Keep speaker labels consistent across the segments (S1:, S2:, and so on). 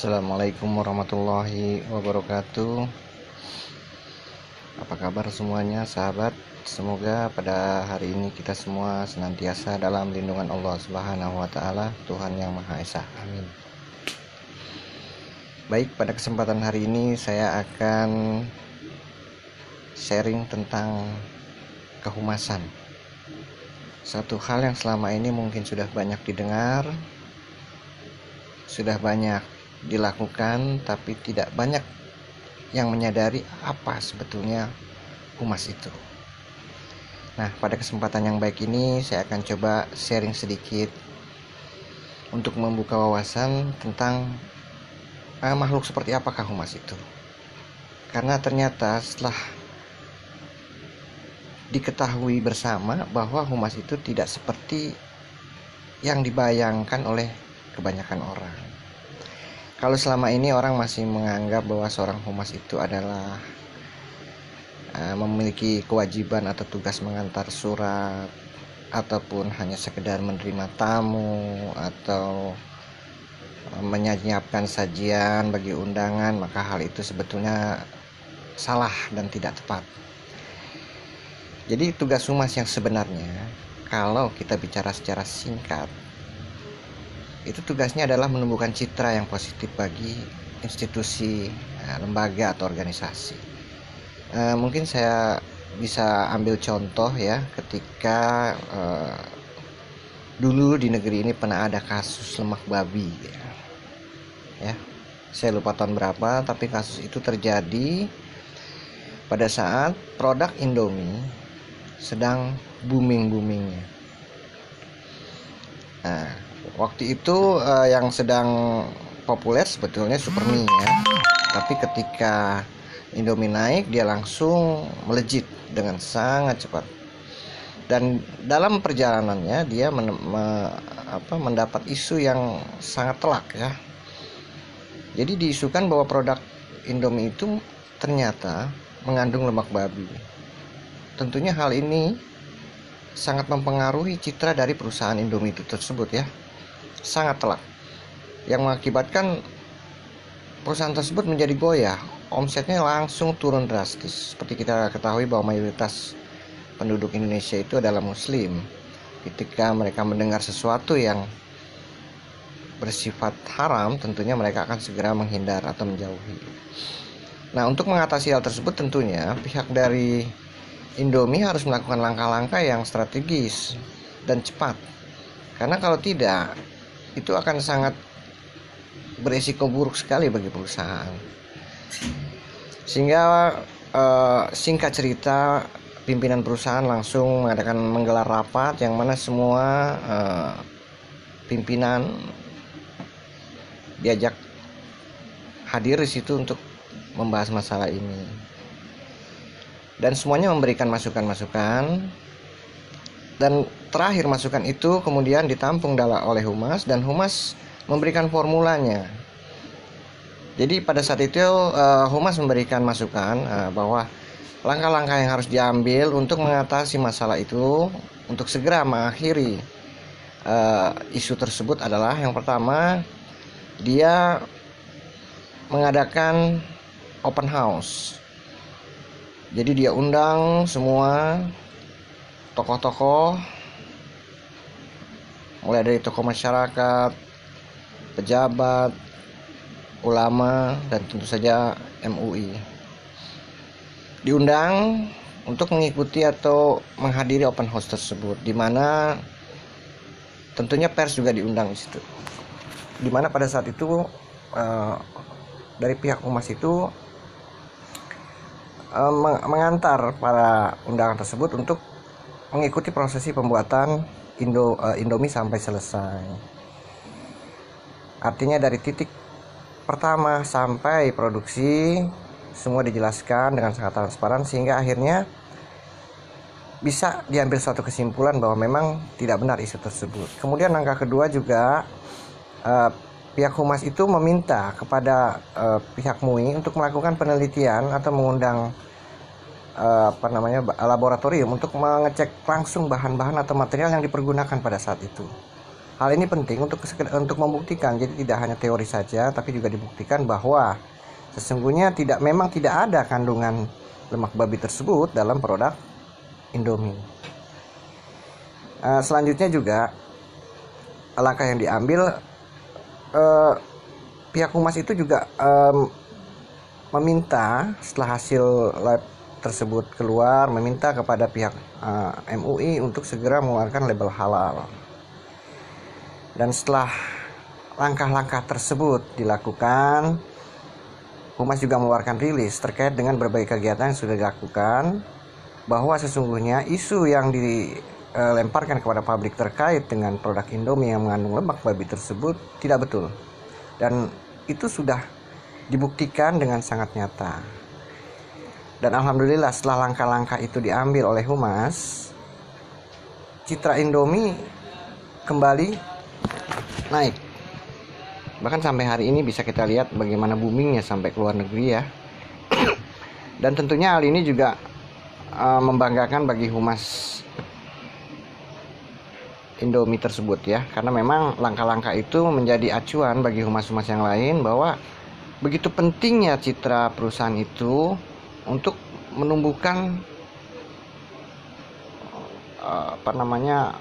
S1: Assalamualaikum warahmatullahi wabarakatuh. Apa kabar semuanya sahabat? Semoga pada hari ini kita semua senantiasa dalam lindungan Allah Subhanahu wa taala Tuhan yang Maha Esa. Amin. Baik pada kesempatan hari ini saya akan sharing tentang kehumasan. Satu hal yang selama ini mungkin sudah banyak didengar sudah banyak dilakukan tapi tidak banyak yang menyadari apa sebetulnya humas itu. Nah, pada kesempatan yang baik ini saya akan coba sharing sedikit untuk membuka wawasan tentang eh, makhluk seperti apakah humas itu. Karena ternyata setelah diketahui bersama bahwa humas itu tidak seperti yang dibayangkan oleh kebanyakan orang kalau selama ini orang masih menganggap bahwa seorang humas itu adalah uh, memiliki kewajiban atau tugas mengantar surat ataupun hanya sekedar menerima tamu atau uh, menyiapkan sajian bagi undangan maka hal itu sebetulnya salah dan tidak tepat. Jadi tugas humas yang sebenarnya kalau kita bicara secara singkat itu tugasnya adalah menumbuhkan citra yang positif bagi institusi, eh, lembaga atau organisasi. Uh, mungkin saya bisa ambil contoh ya ketika uh, dulu di negeri ini pernah ada kasus lemak babi ya. ya saya lupa tahun berapa tapi kasus itu terjadi pada saat produk Indomie sedang booming boomingnya nah waktu itu uh, yang sedang populer sebetulnya Supermi ya. Tapi ketika Indomie naik dia langsung melejit dengan sangat cepat. Dan dalam perjalanannya dia men me apa, mendapat isu yang sangat telak ya. Jadi diisukan bahwa produk Indomie itu ternyata mengandung lemak babi. Tentunya hal ini sangat mempengaruhi citra dari perusahaan Indomie itu tersebut ya sangat telak yang mengakibatkan perusahaan tersebut menjadi goyah. Omsetnya langsung turun drastis. Seperti kita ketahui bahwa mayoritas penduduk Indonesia itu adalah muslim. Ketika mereka mendengar sesuatu yang bersifat haram tentunya mereka akan segera menghindar atau menjauhi. Nah untuk mengatasi hal tersebut tentunya pihak dari Indomie harus melakukan langkah-langkah yang strategis dan cepat. Karena kalau tidak itu akan sangat beresiko buruk sekali bagi perusahaan. Sehingga uh, singkat cerita pimpinan perusahaan langsung mengadakan menggelar rapat yang mana semua uh, pimpinan diajak hadir di situ untuk membahas masalah ini. Dan semuanya memberikan masukan-masukan dan terakhir masukan itu kemudian ditampung oleh humas dan humas memberikan formulanya. Jadi pada saat itu uh, humas memberikan masukan uh, bahwa langkah-langkah yang harus diambil untuk mengatasi masalah itu untuk segera mengakhiri uh, isu tersebut adalah yang pertama dia mengadakan open house. Jadi dia undang semua tokoh-tokoh mulai dari tokoh masyarakat, pejabat, ulama dan tentu saja MUI. Diundang untuk mengikuti atau menghadiri open house tersebut di mana tentunya pers juga diundang di situ. Di mana pada saat itu uh, dari pihak umas itu uh, mengantar para undangan tersebut untuk mengikuti prosesi pembuatan Indo uh, Indomie sampai selesai. Artinya dari titik pertama sampai produksi semua dijelaskan dengan sangat transparan sehingga akhirnya bisa diambil suatu kesimpulan bahwa memang tidak benar isu tersebut. Kemudian langkah kedua juga uh, pihak humas itu meminta kepada uh, pihak MUI untuk melakukan penelitian atau mengundang Eh, apa namanya laboratorium untuk mengecek langsung bahan-bahan atau material yang dipergunakan pada saat itu. Hal ini penting untuk untuk membuktikan, jadi tidak hanya teori saja, tapi juga dibuktikan bahwa sesungguhnya tidak memang tidak ada kandungan lemak babi tersebut dalam produk Indomie. Uh, selanjutnya juga langkah yang diambil uh, pihak humas itu juga um, meminta setelah hasil lab tersebut keluar meminta kepada pihak uh, MUI untuk segera mengeluarkan label halal dan setelah langkah-langkah tersebut dilakukan, Humas juga mengeluarkan rilis terkait dengan berbagai kegiatan yang sudah dilakukan bahwa sesungguhnya isu yang dilemparkan kepada publik terkait dengan produk Indomie yang mengandung lemak babi tersebut tidak betul. Dan itu sudah dibuktikan dengan sangat nyata. Dan alhamdulillah setelah langkah-langkah itu diambil oleh Humas, citra Indomie kembali naik. Bahkan sampai hari ini bisa kita lihat bagaimana boomingnya sampai ke luar negeri ya. Dan tentunya hal ini juga uh, membanggakan bagi humas Indomie tersebut ya. Karena memang langkah-langkah itu menjadi acuan bagi humas-humas yang lain bahwa begitu pentingnya citra perusahaan itu untuk menumbuhkan uh, apa namanya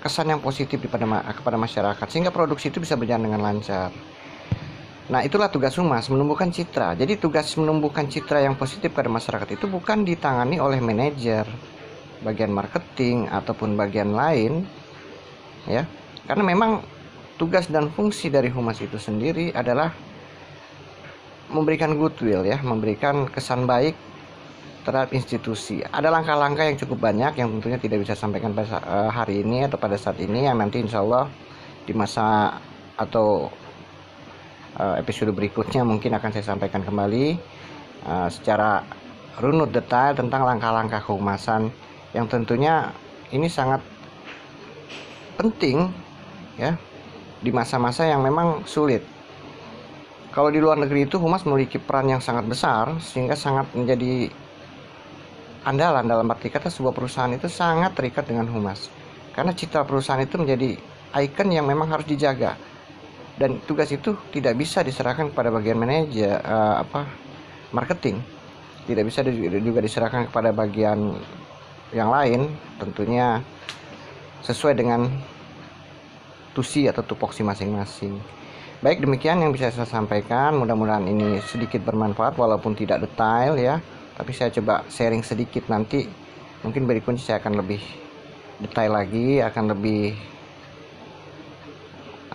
S1: kesan yang positif kepada kepada masyarakat sehingga produksi itu bisa berjalan dengan lancar. Nah, itulah tugas humas menumbuhkan citra. Jadi tugas menumbuhkan citra yang positif pada masyarakat itu bukan ditangani oleh manajer, bagian marketing ataupun bagian lain ya. Karena memang tugas dan fungsi dari humas itu sendiri adalah memberikan goodwill ya, memberikan kesan baik terhadap institusi. Ada langkah-langkah yang cukup banyak yang tentunya tidak bisa sampaikan pada eh, hari ini atau pada saat ini yang nanti insya Allah di masa atau eh, episode berikutnya mungkin akan saya sampaikan kembali uh, secara runut detail tentang langkah-langkah kehumasan yang tentunya ini sangat penting ya di masa-masa yang memang sulit. Kalau di luar negeri itu humas memiliki peran yang sangat besar sehingga sangat menjadi andalan dalam arti kata sebuah perusahaan itu sangat terikat dengan humas. Karena citra perusahaan itu menjadi ikon yang memang harus dijaga. Dan tugas itu tidak bisa diserahkan kepada bagian manajer uh, apa marketing. Tidak bisa juga diserahkan kepada bagian yang lain tentunya sesuai dengan tusi atau tupoksi masing-masing baik demikian yang bisa saya sampaikan. Mudah-mudahan ini sedikit bermanfaat walaupun tidak detail ya. Tapi saya coba sharing sedikit nanti. Mungkin berikutnya saya akan lebih detail lagi akan lebih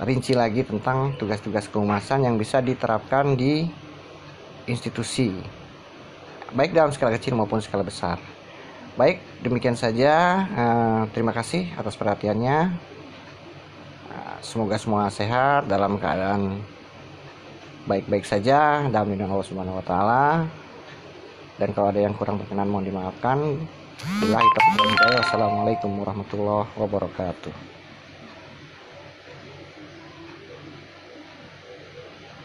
S1: rinci lagi tentang tugas-tugas kehumasan yang bisa diterapkan di institusi. Baik dalam skala kecil maupun skala besar. Baik demikian saja. Eh, terima kasih atas perhatiannya semoga semua sehat dalam keadaan baik-baik saja dalam lindungan Allah Subhanahu wa taala dan kalau ada yang kurang berkenan mohon dimaafkan. Wassalamualaikum warahmatullahi wabarakatuh.